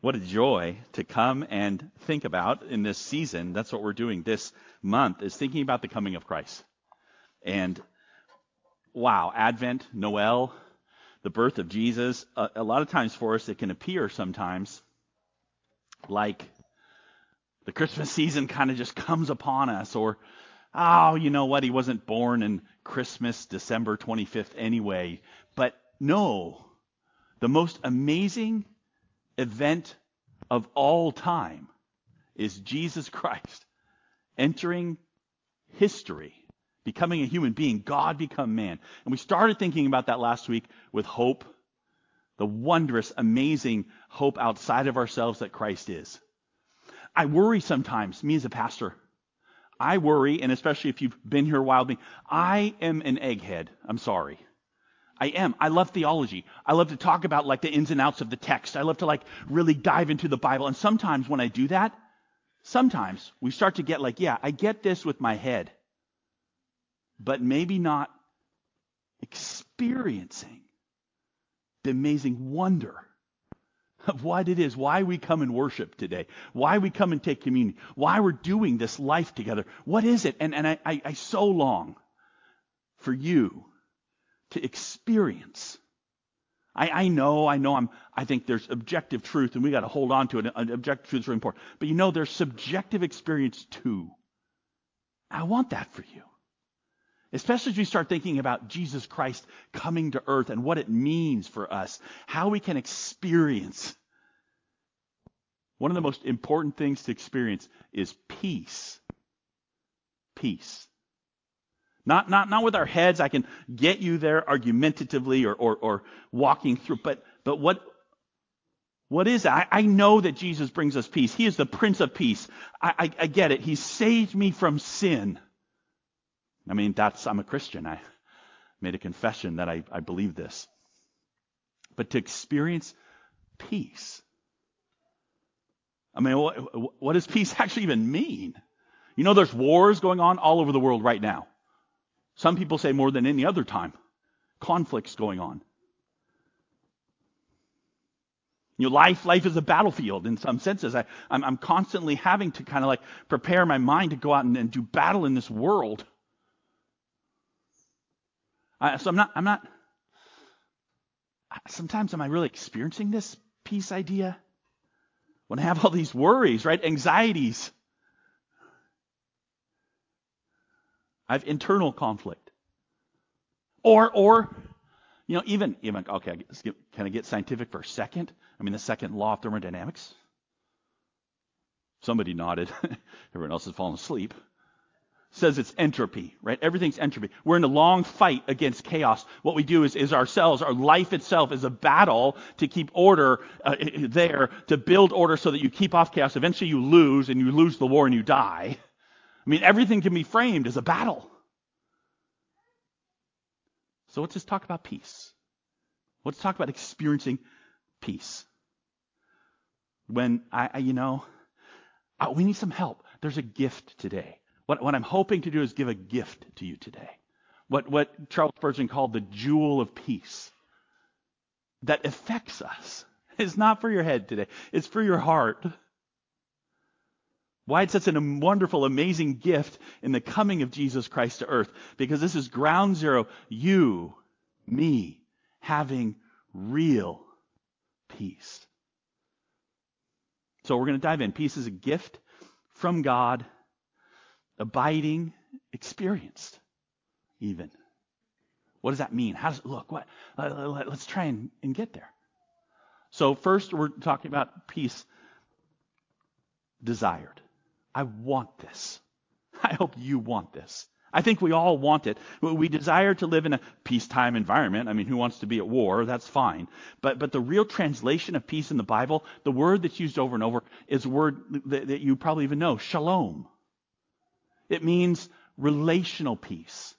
What a joy to come and think about in this season. That's what we're doing this month is thinking about the coming of Christ. And wow, Advent, Noel, the birth of Jesus, a, a lot of times for us it can appear sometimes like the Christmas season kind of just comes upon us or oh, you know what, he wasn't born in Christmas, December 25th anyway. But no, the most amazing event of all time is Jesus Christ entering history, becoming a human being, God become man. And we started thinking about that last week with hope, the wondrous, amazing hope outside of ourselves that Christ is. I worry sometimes, me as a pastor. I worry, and especially if you've been here a while, I am an egghead. I'm sorry. I am. I love theology. I love to talk about like the ins and outs of the text. I love to like really dive into the Bible. And sometimes when I do that, sometimes we start to get like, yeah, I get this with my head, but maybe not experiencing the amazing wonder of what it is, why we come and worship today, why we come and take communion, why we're doing this life together. What is it? And, and I, I, I so long for you to experience. I, I know, I know I'm, I think there's objective truth and we got to hold on to it. Uh, objective truth is really important. But you know, there's subjective experience too. I want that for you. Especially as we start thinking about Jesus Christ coming to earth and what it means for us, how we can experience. One of the most important things to experience is peace. Peace. Not, not, not with our heads. I can get you there argumentatively or, or, or walking through, but, but what, what is that? I, I, know that Jesus brings us peace. He is the Prince of Peace. I, I, I get it. He saved me from sin. I mean, that's, I'm a Christian. I made a confession that I, I believe this. But to experience peace, I mean, what, what does peace actually even mean? You know, there's wars going on all over the world right now. Some people say more than any other time. Conflicts going on. You know, life, life is a battlefield in some senses. I, I'm, I'm constantly having to kind of like prepare my mind to go out and, and do battle in this world. So I'm not, I'm not, sometimes am I really experiencing this peace idea? When I have all these worries, right? Anxieties. I have internal conflict. Or, or, you know, even, even, okay, can I get scientific for a second? I mean, the second law of thermodynamics. Somebody nodded. Everyone else has fallen asleep. Says it's entropy, right? Everything's entropy. We're in a long fight against chaos. What we do is, is ourselves, our life itself is a battle to keep order uh, there, to build order so that you keep off chaos. Eventually you lose and you lose the war and you die. I mean, everything can be framed as a battle. So let's just talk about peace. Let's talk about experiencing peace. When I, I you know, I, we need some help. There's a gift today. What, what I'm hoping to do is give a gift to you today. What, what Charles Spurgeon called the jewel of peace that affects us. It's not for your head today. It's for your heart. Why it's such a wonderful, amazing gift in the coming of Jesus Christ to earth. Because this is ground zero. You, me, having real peace. So we're going to dive in. Peace is a gift from God, abiding, experienced, even. What does that mean? How does it look? What? Uh, uh, let's try and, and get there. So first, we're talking about peace desired. I want this. I hope you want this. I think we all want it. We desire to live in a peacetime environment. I mean, who wants to be at war? That's fine. But, but the real translation of peace in the Bible, the word that's used over and over, is a word that, that you probably even know, shalom. It means relational peace.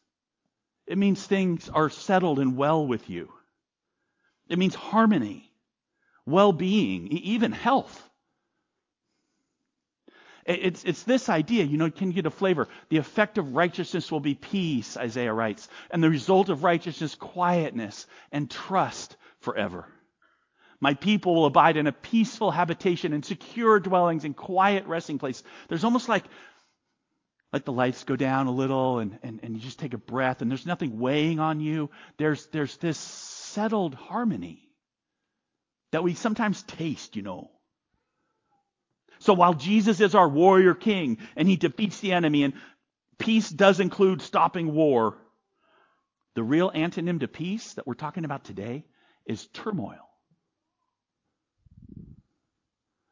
It means things are settled and well with you. It means harmony, well-being, even health. It's, it's this idea, you know, can you get a flavor? The effect of righteousness will be peace, Isaiah writes, and the result of righteousness, quietness and trust forever. My people will abide in a peaceful habitation and secure dwellings and quiet resting place. There's almost like like the lights go down a little and, and, and you just take a breath and there's nothing weighing on you. There's there's this settled harmony that we sometimes taste, you know. So while Jesus is our warrior king and he defeats the enemy and peace does include stopping war, the real antonym to peace that we're talking about today is turmoil.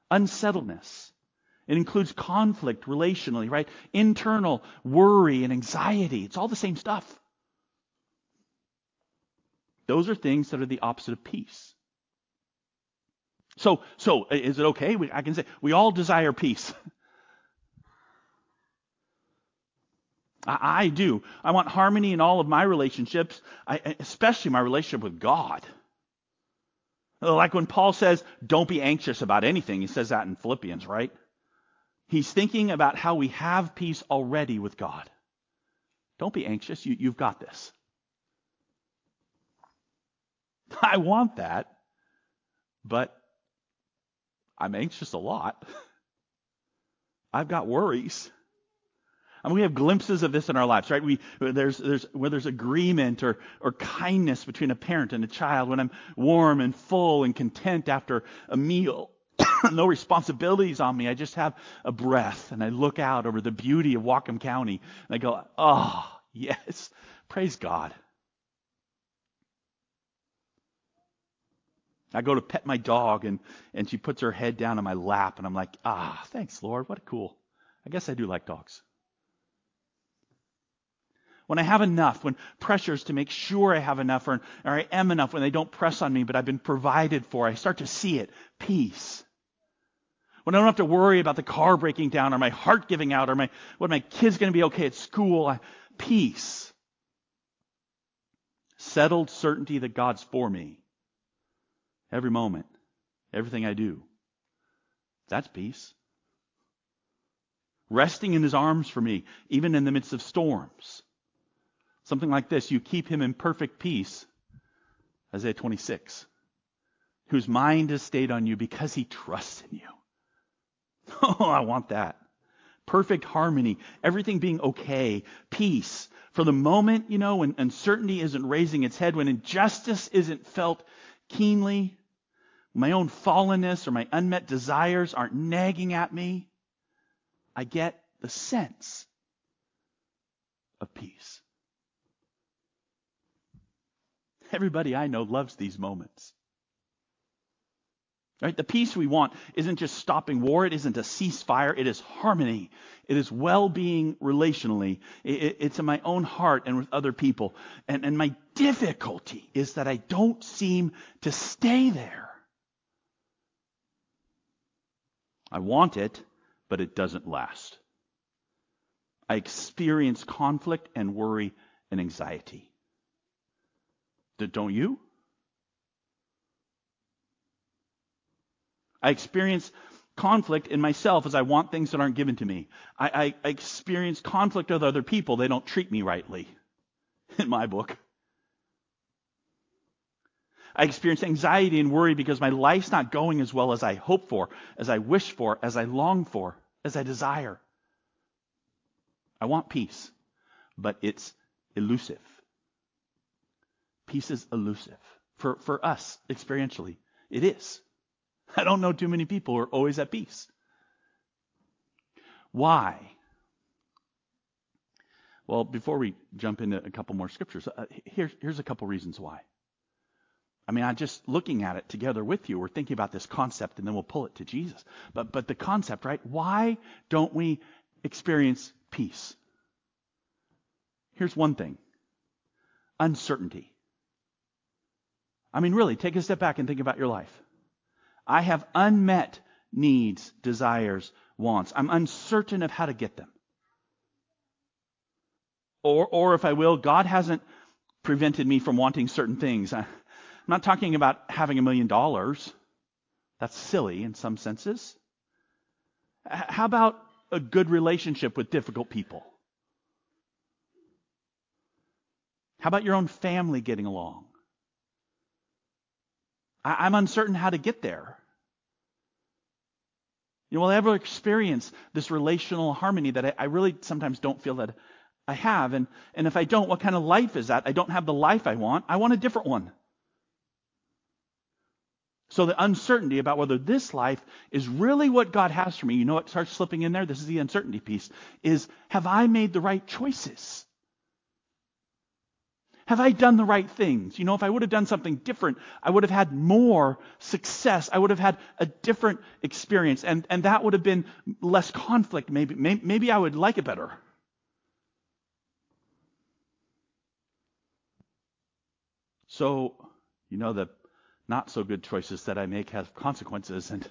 Unsettledness. It includes conflict relationally, right? Internal worry and anxiety. It's all the same stuff. Those are things that are the opposite of peace. So, so is it okay? We, I can say we all desire peace. I, I, do. I want harmony in all of my relationships, I, especially my relationship with God. Like when Paul says, "Don't be anxious about anything." He says that in Philippians, right? He's thinking about how we have peace already with God. Don't be anxious. You, you've got this. I want that, but I'm anxious a lot. I've got worries. And we have glimpses of this in our lives, right? We, there's, there's, where there's agreement or, or kindness between a parent and a child, when I'm warm and full and content after a meal, no responsibilities on me. I just have a breath and I look out over the beauty of Whatcom County and I go, oh, yes, praise God. I go to pet my dog and, and she puts her head down on my lap and I'm like, ah, thanks, Lord. What a cool. I guess I do like dogs. When I have enough, when pressures to make sure I have enough or, or I am enough, when they don't press on me, but I've been provided for, I start to see it. Peace. When I don't have to worry about the car breaking down or my heart giving out or my, what my kid's going to be okay at school, I, peace. Settled certainty that God's for me every moment, everything I do. That's peace. Resting in his arms for me, even in the midst of storms. Something like this you keep him in perfect peace, Isaiah 26, whose mind is stayed on you because he trusts in you. Oh, I want that. Perfect harmony, everything being okay, peace. For the moment, you know, when uncertainty isn't raising its head, when injustice isn't felt keenly, my own fallenness or my unmet desires aren't nagging at me, I get the sense of peace. Everybody I know loves these moments. Right? The peace we want isn't just stopping war. It isn't a ceasefire. It is harmony. It is well-being relationally. It's in my own heart and with other people. And, and my difficulty is that I don't seem to stay there. I want it, but it doesn't last. I experience conflict and worry and anxiety. Don't you? I experience conflict in myself as I want things that aren't given to me. I, I, I experience conflict with other people. They don't treat me rightly, in my book. I experience anxiety and worry because my life's not going as well as I hope for, as I wish for, as I long for, as I desire. I want peace, but it's elusive. Peace is elusive. For, for us, experientially, it is. I don't know too many people who are always at peace. Why? Well, before we jump into a couple more scriptures, uh, here's, here's a couple reasons why. I mean, I'm just looking at it together with you. We're thinking about this concept and then we'll pull it to Jesus. But, but the concept, right? Why don't we experience peace? Here's one thing uncertainty. I mean, really, take a step back and think about your life. I have unmet needs, desires, wants. I'm uncertain of how to get them. Or, or if I will, God hasn't prevented me from wanting certain things. I'm not talking about having a million dollars. That's silly in some senses. How about a good relationship with difficult people? How about your own family getting along? I, I'm uncertain how to get there. You know, will I ever experience this relational harmony that I, I really sometimes don't feel that I have? And, and if I don't, what kind of life is that? I don't have the life I want. I want a different one. So the uncertainty about whether this life is really what God has for me, you know what starts slipping in there? This is the uncertainty piece, is have I made the right choices? Have I done the right things? You know, if I would have done something different, I would have had more success. I would have had a different experience. And, and that would have been less conflict. Maybe, maybe, maybe I would like it better. So, you know, the not so good choices that I make have consequences, and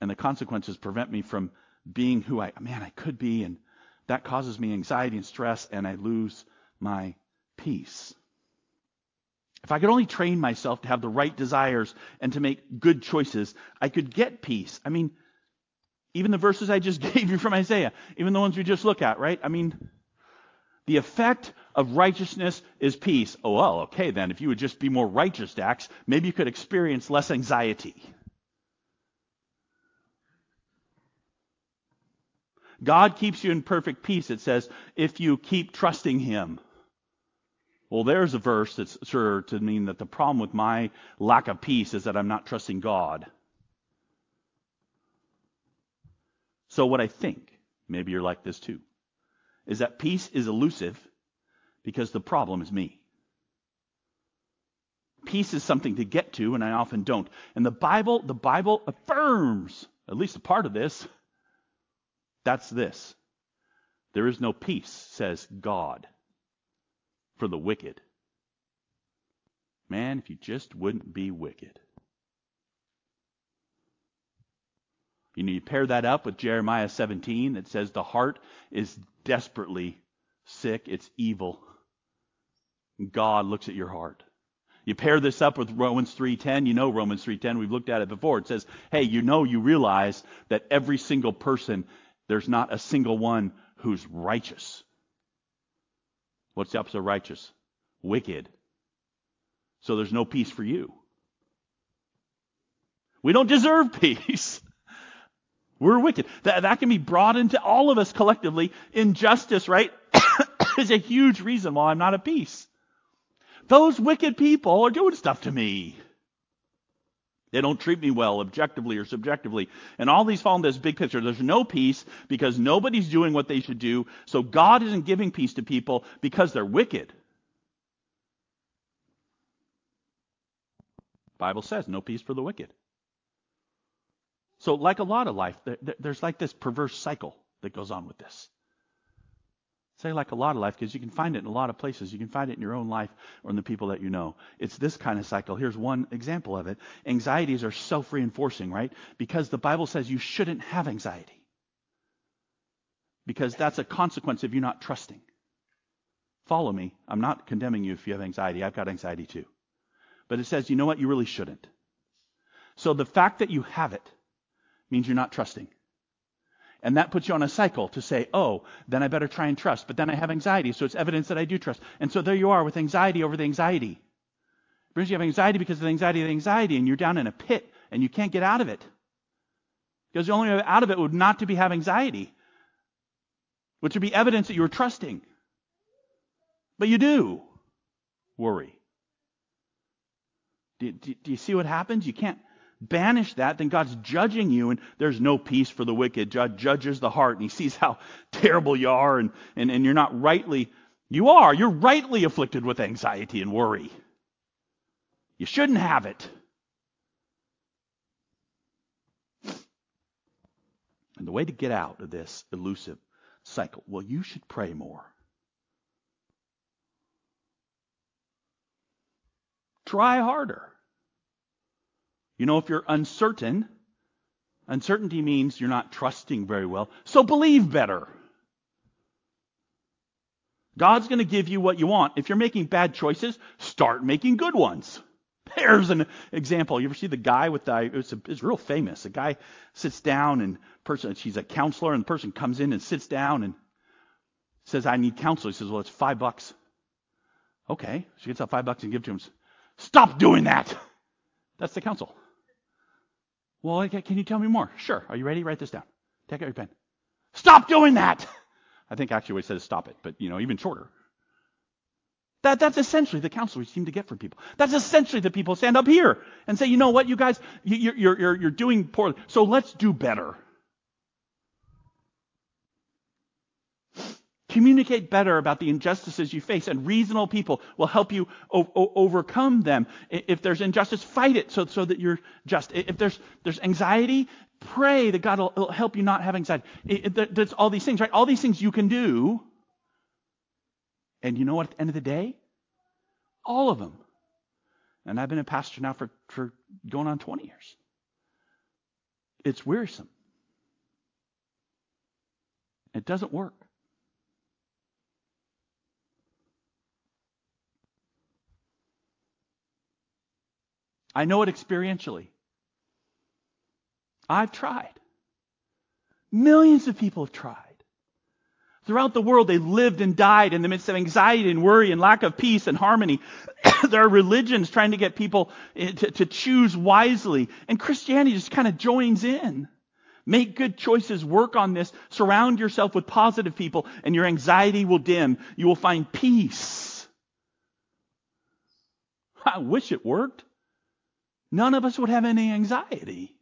and the consequences prevent me from being who I man I could be, and that causes me anxiety and stress, and I lose my peace. If I could only train myself to have the right desires and to make good choices, I could get peace. I mean, even the verses I just gave you from Isaiah, even the ones we just look at, right? I mean, the effect of righteousness is peace. Oh, well, okay, then. If you would just be more righteous, Dax, maybe you could experience less anxiety. God keeps you in perfect peace, it says, if you keep trusting Him. Well, there's a verse that's sure to mean that the problem with my lack of peace is that I'm not trusting God. So, what I think, maybe you're like this too, is that peace is elusive because the problem is me. Peace is something to get to, and I often don't. And the Bible, the Bible affirms, at least a part of this, that's this. There is no peace, says God, for the wicked. Man, if you just wouldn't be wicked. You know, you pair that up with Jeremiah 17 that says the heart is desperately sick, it's evil. God looks at your heart. You pair this up with Romans 3:10, you know Romans 3:10, we've looked at it before. It says, "Hey, you know you realize that every single person there's not a single one who's righteous." What's the opposite of righteous? Wicked. So there's no peace for you. We don't deserve peace. We're wicked. That, that can be brought into all of us collectively. Injustice, right, is a huge reason why I'm not at peace. Those wicked people are doing stuff to me. They don't treat me well, objectively or subjectively. And all these fall into this big picture. There's no peace because nobody's doing what they should do. So God isn't giving peace to people because they're wicked. Bible says no peace for the wicked. So, like a lot of life, there's like this perverse cycle that goes on with this. Say like a lot of life because you can find it in a lot of places. You can find it in your own life or in the people that you know. It's this kind of cycle. Here's one example of it. Anxieties are self reinforcing, right? Because the Bible says you shouldn't have anxiety. Because that's a consequence of you not trusting. Follow me. I'm not condemning you if you have anxiety. I've got anxiety too. But it says, you know what? You really shouldn't. So the fact that you have it means you're not trusting. And that puts you on a cycle to say, oh, then I better try and trust. But then I have anxiety, so it's evidence that I do trust. And so there you are with anxiety over the anxiety. It brings you have anxiety because of the anxiety of the anxiety, and you're down in a pit and you can't get out of it. Because the only way out of it would not to be have anxiety, which would be evidence that you're trusting. But you do worry. Do, do, do you see what happens? You can't banish that, then God's judging you, and there's no peace for the wicked. God judges the heart, and He sees how terrible you are, and, and, and you're not rightly, you are, you're rightly afflicted with anxiety and worry. You shouldn't have it. And the way to get out of this elusive cycle, well, you should pray more. Try harder. You know, if you're uncertain, uncertainty means you're not trusting very well. So believe better. God's going to give you what you want. If you're making bad choices, start making good ones. There's an example. You ever see the guy with the, it's, a, it's real famous. A guy sits down and person, she's a counselor and the person comes in and sits down and says, I need counsel. He says, well, it's five bucks. Okay. She gets out five bucks and gives to him. Stop doing that. That's the counsel. Well, can you tell me more? Sure. Are you ready? Write this down. Take out your pen. Stop doing that. I think actually it says stop it, but you know, even shorter. That, that's essentially the counsel we seem to get from people. That's essentially the people stand up here and say, you know what, you guys, you, you're, you're, you're doing poorly, so let's do better. Communicate better about the injustices you face, and reasonable people will help you o- o- overcome them. If there's injustice, fight it so, so that you're just. If there's, there's anxiety, pray that God will, will help you not have anxiety. It, it, there's all these things, right? All these things you can do. And you know what, at the end of the day? All of them. And I've been a pastor now for, for going on 20 years. It's wearisome. It doesn't work. I know it experientially. I've tried. Millions of people have tried. Throughout the world, they lived and died in the midst of anxiety and worry and lack of peace and harmony. there are religions trying to get people eh, to, to choose wisely, and Christianity just kind of joins in. Make good choices, work on this, surround yourself with positive people, and your anxiety will dim. You will find peace. I wish it worked none of us would have any anxiety.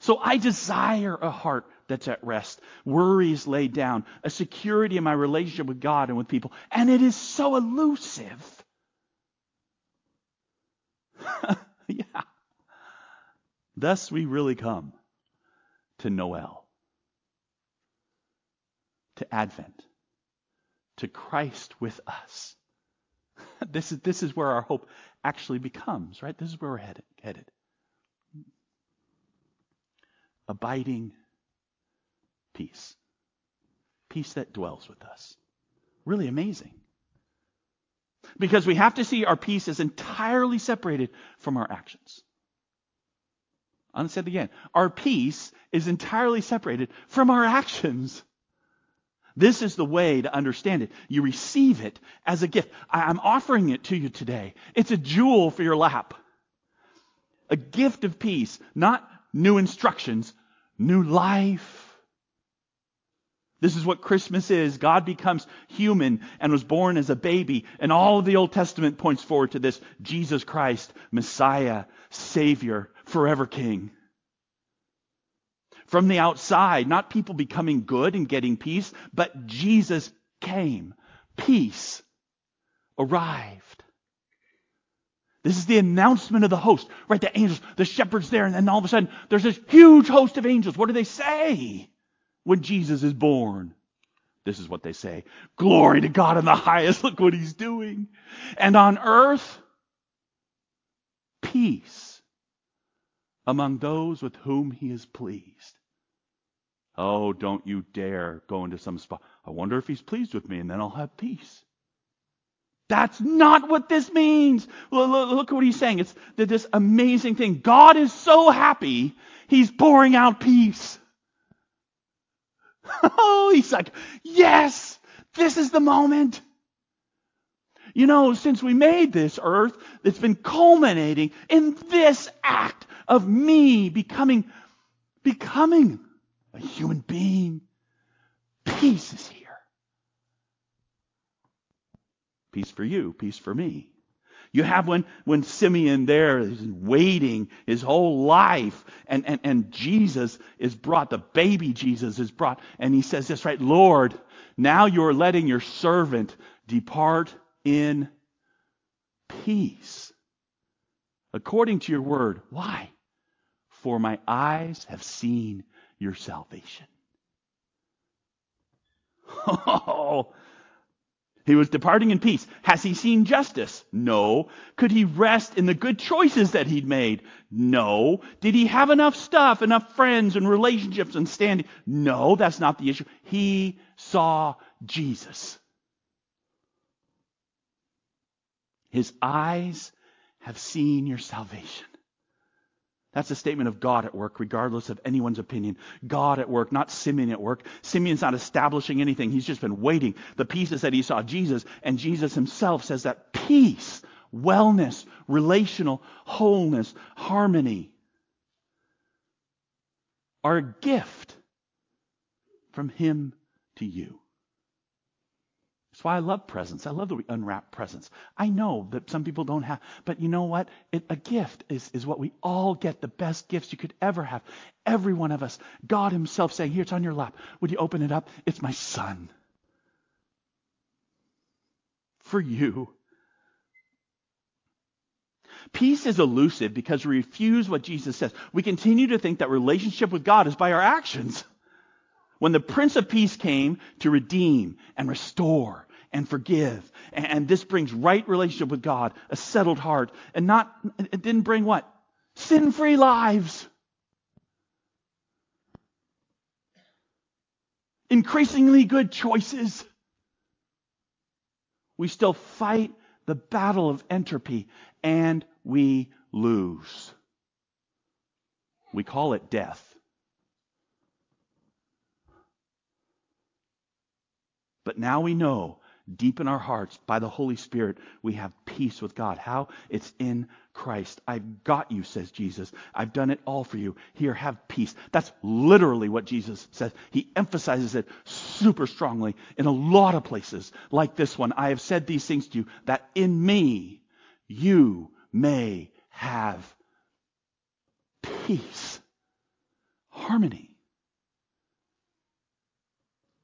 So I desire a heart that's at rest, worries laid down, a security in my relationship with God and with people. And it is so elusive. yeah. Thus we really come to Noel, to Advent, to Christ with us. this, is, this is where our hope actually becomes, right? This is where we're headed. headed. Abiding peace. Peace that dwells with us. Really amazing. Because we have to see our peace as entirely separated from our actions. I'll say it again. Our peace is entirely separated from our actions. This is the way to understand it. You receive it as a gift. I'm offering it to you today. It's a jewel for your lap. A gift of peace, not new instructions, new life. This is what Christmas is. God becomes human and was born as a baby. And all of the Old Testament points forward to this Jesus Christ, Messiah, Savior, forever King from the outside, not people becoming good and getting peace, but Jesus came. Peace arrived. This is the announcement of the host, right? The angels, the shepherds there, and then all of a sudden there's this huge host of angels. What do they say when Jesus is born? This is what they say. Glory to God in the highest. Look what he's doing. And on earth, peace among those with whom he is pleased. Oh, don't you dare go into some spot. I wonder if he's pleased with me and then I'll have peace. That's not what this means. Look, at what he's saying. It's this amazing thing. God is so happy, he's pouring out peace. Oh, he's like, yes, this is the moment. You know, since we made this earth, it's been culminating in this act of me becoming, becoming a human being. Peace is here. Peace for you, peace for me. You have when, when Simeon there is waiting his whole life and, and, and Jesus is brought, the baby Jesus is brought, and he says this, right? Lord, now you're letting your servant depart in peace according to your word. Why? For my eyes have seen your salvation. Oh, he was departing in peace. Has he seen justice? No. Could he rest in the good choices that he'd made? No. Did he have enough stuff, enough friends and relationships and standing? No, that's not the issue. He saw Jesus. His eyes have seen your salvation. That's a statement of God at work, regardless of anyone's opinion. God at work, not Simeon at work. Simeon's not establishing anything. He's just been waiting. The peace that he saw Jesus, and Jesus himself says that peace, wellness, relational wholeness, harmony are a gift from Him to you. That's why I love presents. I love that we unwrap presents. I know that some people don't have, but you know what? It, a gift is, is what we all get, the best gifts you could ever have. Every one of us. God Himself saying, Here, it's on your lap. Would you open it up? It's my son. For you. Peace is elusive because we refuse what Jesus says. We continue to think that relationship with God is by our actions. When the Prince of Peace came to redeem and restore and forgive, and this brings right relationship with God, a settled heart, and not, it didn't bring what? Sin free lives. Increasingly good choices. We still fight the battle of entropy and we lose. We call it death. But now we know deep in our hearts by the Holy Spirit we have peace with God. How? It's in Christ. I've got you, says Jesus. I've done it all for you. Here, have peace. That's literally what Jesus says. He emphasizes it super strongly in a lot of places, like this one. I have said these things to you that in me you may have peace, harmony,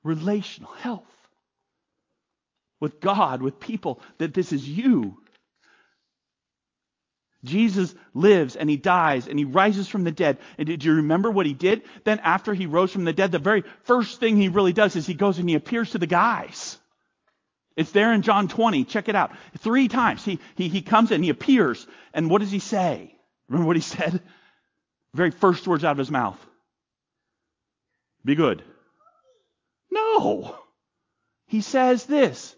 relational health with God, with people, that this is you. Jesus lives and he dies and he rises from the dead. And did you remember what he did? Then after he rose from the dead, the very first thing he really does is he goes and he appears to the guys. It's there in John 20. Check it out. Three times he, he, he comes and he appears. And what does he say? Remember what he said? Very first words out of his mouth. Be good. No. He says this.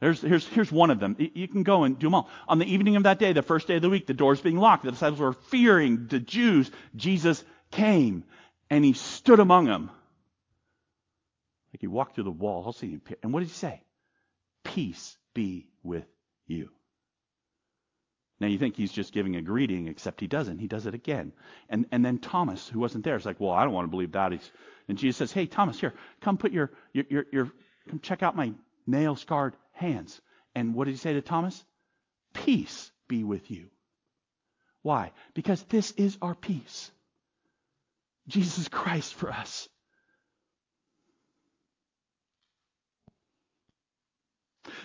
There's, here's, here's one of them. You can go and do them all. On the evening of that day, the first day of the week, the doors being locked, the disciples were fearing the Jews. Jesus came and he stood among them. Like he walked through the wall. I'll see. And what did he say? Peace be with you. Now you think he's just giving a greeting, except he doesn't. He does it again. And, and then Thomas, who wasn't there, is like, well, I don't want to believe that. He's, and Jesus says, hey, Thomas, here, come put your, your, your, your come check out my nail scarred hands. And what did he say to Thomas? Peace be with you. Why? Because this is our peace. Jesus Christ for us.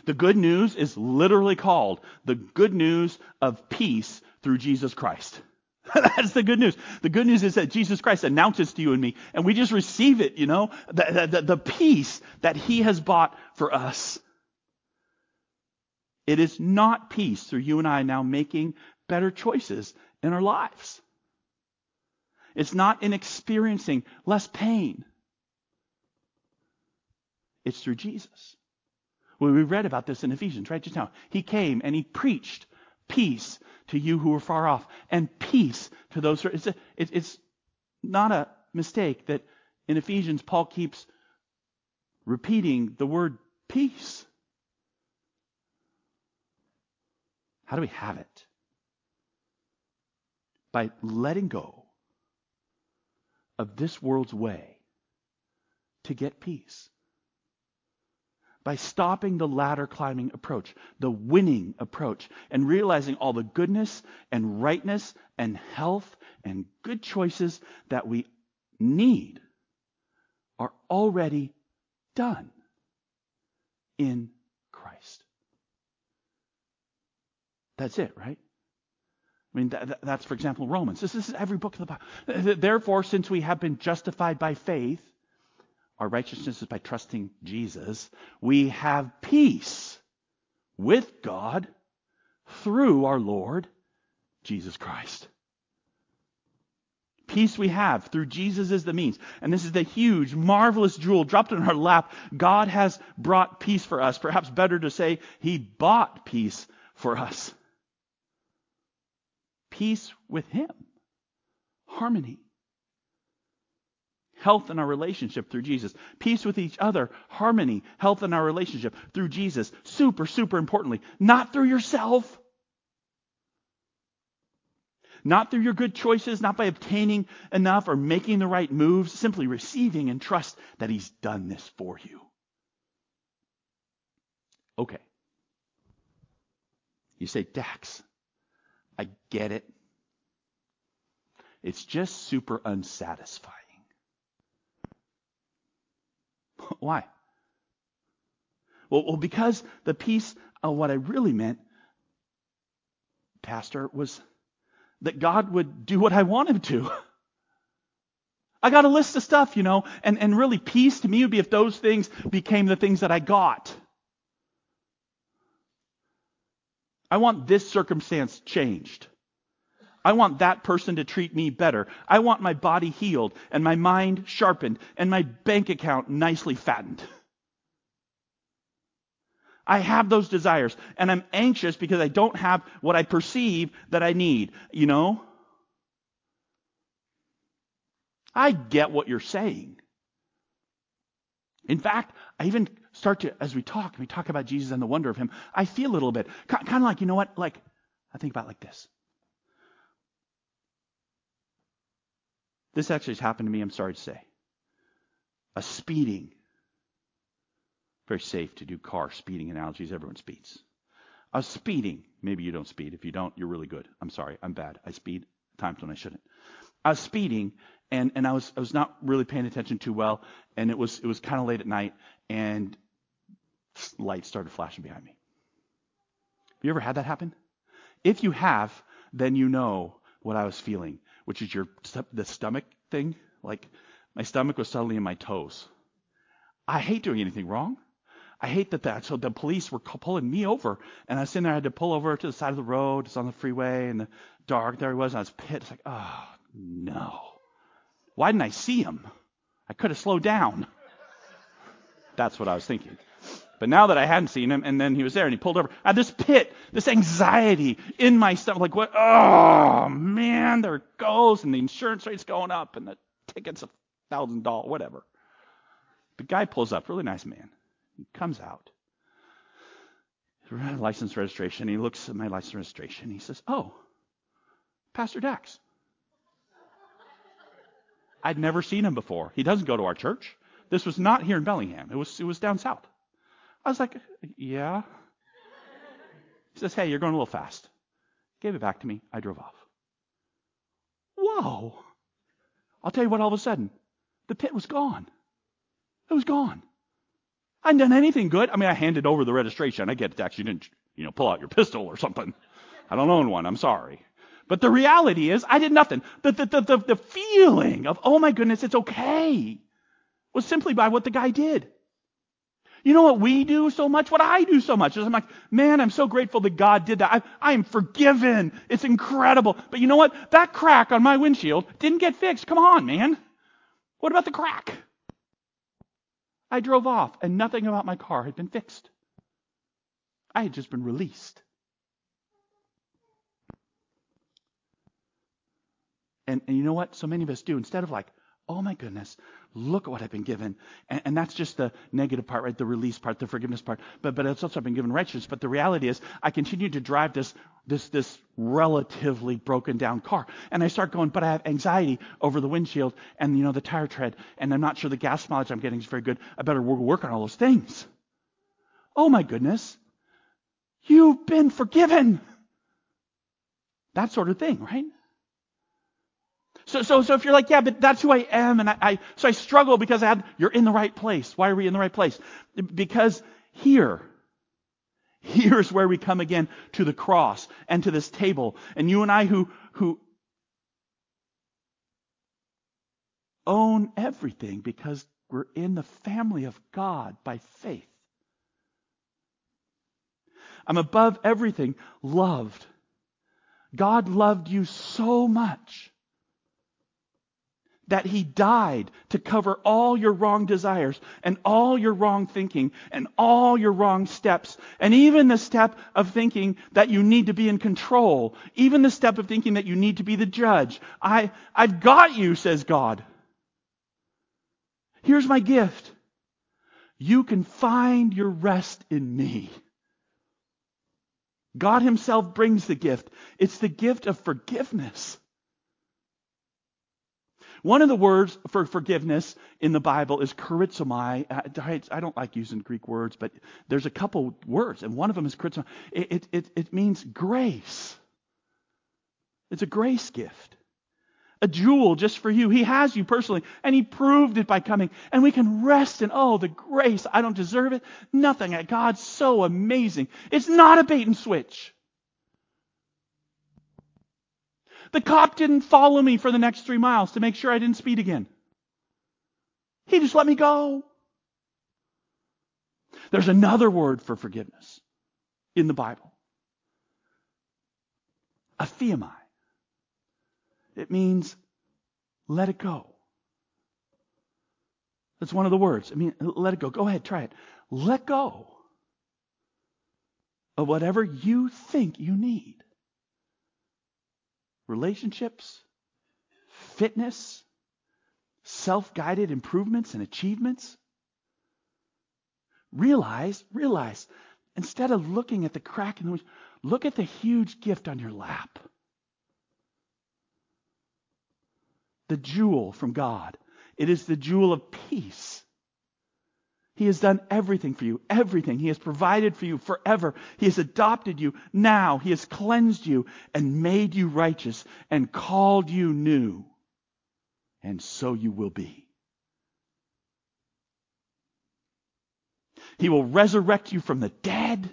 The good news is literally called the good news of peace through Jesus Christ. That's the good news. The good news is that Jesus Christ announces to you and me, and we just receive it, you know, the, the, the peace that he has bought for us. It is not peace through you and I now making better choices in our lives. It's not in experiencing less pain. It's through Jesus. Well, we read about this in Ephesians, right just now. He came and he preached peace to you who are far off and peace to those who are. It's, a, it's not a mistake that in Ephesians, Paul keeps repeating the word peace. How do we have it? By letting go of this world's way to get peace by stopping the ladder climbing approach, the winning approach, and realizing all the goodness and rightness and health and good choices that we need are already done in Christ. That's it, right? I mean, that, that's, for example, Romans. This, this is every book of the Bible. Therefore, since we have been justified by faith, our righteousness is by trusting Jesus, we have peace with God through our Lord Jesus Christ. Peace we have through Jesus is the means. And this is the huge, marvelous jewel dropped in our lap. God has brought peace for us. Perhaps better to say, He bought peace for us. Peace with Him. Harmony health in our relationship through Jesus, peace with each other, harmony, health in our relationship through Jesus. Super, super importantly, not through yourself. Not through your good choices, not by obtaining enough or making the right moves, simply receiving and trust that He's done this for you. Okay. You say, Dax, I get it. It's just super unsatisfying. Why? Well, well, because the peace of what I really meant, Pastor, was that God would do what I want him to. I got a list of stuff, you know, and, and really peace to me would be if those things became the things that I got. I want this circumstance changed. I want that person to treat me better. I want my body healed and my mind sharpened and my bank account nicely fattened. I have those desires and I'm anxious because I don't have what I perceive that I need, you know? I get what you're saying. In fact, I even start to, as we talk, we talk about Jesus and the wonder of him, I feel a little bit, kind of like, you know what? Like, I think about like this. This actually has happened to me, I'm sorry to say. A speeding. Very safe to do car speeding analogies. Everyone speeds. A speeding. Maybe you don't speed. If you don't, you're really good. I'm sorry. I'm bad. I speed times when I shouldn't. I was speeding and, and I was I was not really paying attention too well, and it was it was kind of late at night, and lights started flashing behind me. Have you ever had that happen? If you have, then you know what I was feeling which is your the stomach thing. Like my stomach was suddenly in my toes. I hate doing anything wrong. I hate that that. So the police were pulling me over, and I was sitting there. I had to pull over to the side of the road. It's on the freeway, and the dark. There he was. And I was. It's like, oh no. Why didn't I see him? I could have slowed down. That's what I was thinking. But now that I hadn't seen him, and then he was there and he pulled over, I had this pit, this anxiety in my stomach, like what? Oh man, there it goes, and the insurance rate's going up, and the ticket's a thousand dollars, whatever. The guy pulls up, really nice man. He comes out, license registration. He looks at my license registration. He says, "Oh, Pastor Dax." I'd never seen him before. He doesn't go to our church. This was not here in Bellingham. It was it was down south. I was like, yeah. He says, hey, you're going a little fast. Gave it back to me. I drove off. Whoa. I'll tell you what, all of a sudden, the pit was gone. It was gone. I hadn't done anything good. I mean, I handed over the registration. I get it. Actually, You didn't, you know, pull out your pistol or something. I don't own one. I'm sorry. But the reality is, I did nothing. The, the, the, the, the feeling of, oh my goodness, it's okay, was simply by what the guy did. You know what we do so much? What I do so much is I'm like, man, I'm so grateful that God did that. I, I am forgiven. It's incredible. But you know what? That crack on my windshield didn't get fixed. Come on, man. What about the crack? I drove off and nothing about my car had been fixed. I had just been released. And, and you know what? So many of us do. Instead of like, oh my goodness, look at what I've been given. And, and, that's just the negative part, right? The release part, the forgiveness part. But, but it's also I've been given righteousness. But the reality is I continue to drive this, this, this relatively broken down car. And I start going, but I have anxiety over the windshield and, you know, the tire tread. And I'm not sure the gas mileage I'm getting is very good. I better work on all those things. Oh my goodness. You've been forgiven. That sort of thing, right? So, so, so if you're like, yeah, but that's who I am, and I, I, so I struggle because I had, you're in the right place. Why are we in the right place? Because here, here's where we come again to the cross and to this table. And you and I who, who own everything because we're in the family of God by faith. I'm above everything loved. God loved you so much that he died to cover all your wrong desires and all your wrong thinking and all your wrong steps and even the step of thinking that you need to be in control, even the step of thinking that you need to be the judge. I, I've got you, says God. Here's my gift. You can find your rest in me. God Himself brings the gift. It's the gift of forgiveness. One of the words for forgiveness in the Bible is charizomai. I don't like using Greek words, but there's a couple words, and one of them is charizomai. It, it, it means grace. It's a grace gift. A jewel just for you. He has you personally, and He proved it by coming. And we can rest in, oh, the grace. I don't deserve it. Nothing. God's so amazing. It's not a bait and switch. The cop didn't follow me for the next three miles to make sure I didn't speed again. He just let me go. There's another word for forgiveness in the Bible. Aphiamai. It means let it go. That's one of the words. I mean, let it go. Go ahead, try it. Let go of whatever you think you need relationships, fitness, self guided improvements and achievements. Realize, realize, instead of looking at the crack in the look at the huge gift on your lap. The jewel from God. It is the jewel of peace. He has done everything for you, everything. He has provided for you forever. He has adopted you now. He has cleansed you and made you righteous and called you new. And so you will be. He will resurrect you from the dead.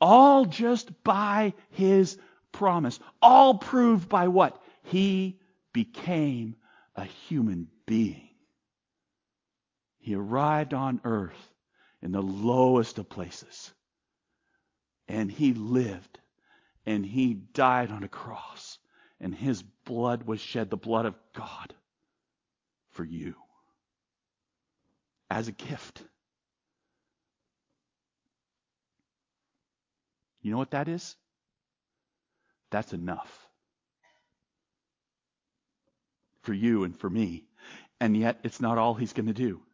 All just by his promise. All proved by what? He became a human being. He arrived on earth in the lowest of places. And he lived. And he died on a cross. And his blood was shed, the blood of God, for you. As a gift. You know what that is? That's enough. For you and for me. And yet, it's not all he's going to do.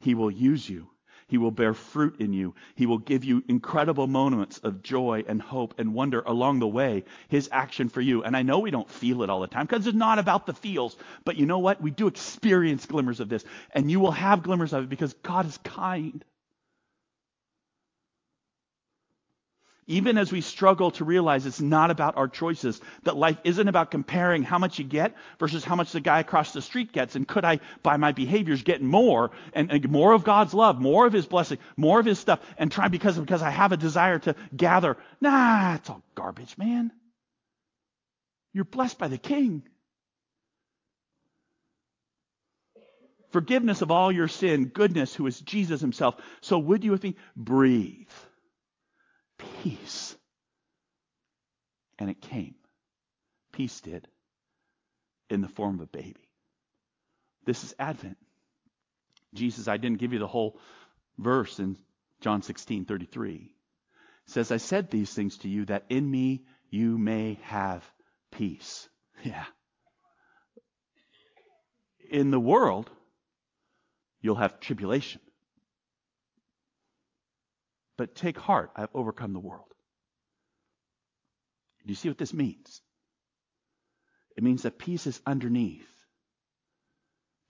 He will use you. He will bear fruit in you. He will give you incredible moments of joy and hope and wonder along the way. His action for you. And I know we don't feel it all the time because it's not about the feels. But you know what? We do experience glimmers of this. And you will have glimmers of it because God is kind. Even as we struggle to realize it's not about our choices, that life isn't about comparing how much you get versus how much the guy across the street gets, and could I, by my behaviors, get more and, and more of God's love, more of His blessing, more of His stuff, and try because because I have a desire to gather. Nah, it's all garbage, man. You're blessed by the King. Forgiveness of all your sin, goodness, who is Jesus Himself. So would you with me breathe? Peace. And it came. Peace did in the form of a baby. This is Advent. Jesus, I didn't give you the whole verse in John 16, 33. It says, I said these things to you that in me you may have peace. Yeah. In the world, you'll have tribulation. But take heart, I've overcome the world. Do you see what this means? It means that peace is underneath.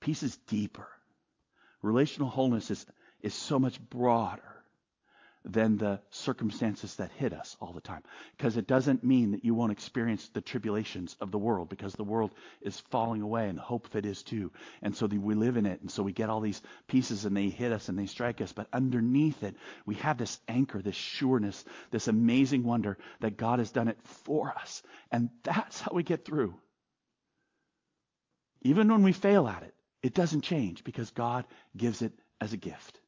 Peace is deeper. Relational wholeness is, is so much broader than the circumstances that hit us all the time. Because it doesn't mean that you won't experience the tribulations of the world, because the world is falling away, and the hope it is too. And so we live in it, and so we get all these pieces, and they hit us and they strike us. But underneath it, we have this anchor, this sureness, this amazing wonder that God has done it for us. And that's how we get through. Even when we fail at it, it doesn't change because God gives it as a gift.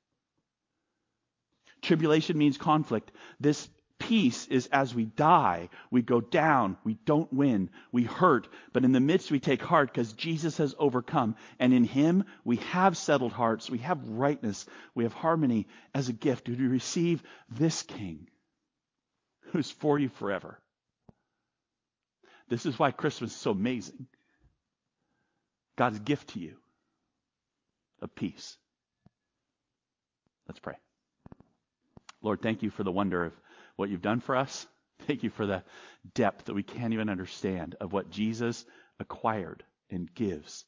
Tribulation means conflict. This peace is as we die, we go down, we don't win, we hurt, but in the midst we take heart because Jesus has overcome. And in Him we have settled hearts, we have rightness, we have harmony as a gift. Do we receive this King who's for you forever? This is why Christmas is so amazing. God's gift to you of peace. Let's pray. Lord, thank you for the wonder of what you've done for us. Thank you for the depth that we can't even understand of what Jesus acquired and gives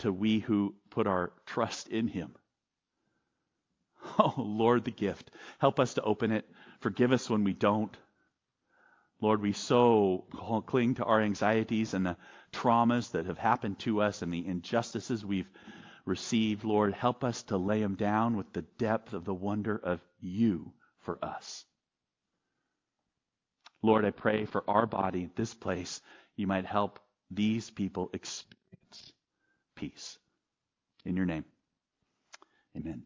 to we who put our trust in him. Oh, Lord, the gift. Help us to open it. Forgive us when we don't. Lord, we so cling to our anxieties and the traumas that have happened to us and the injustices we've received. Lord, help us to lay them down with the depth of the wonder of you for us. Lord, I pray for our body, this place, you might help these people experience peace. In your name, amen.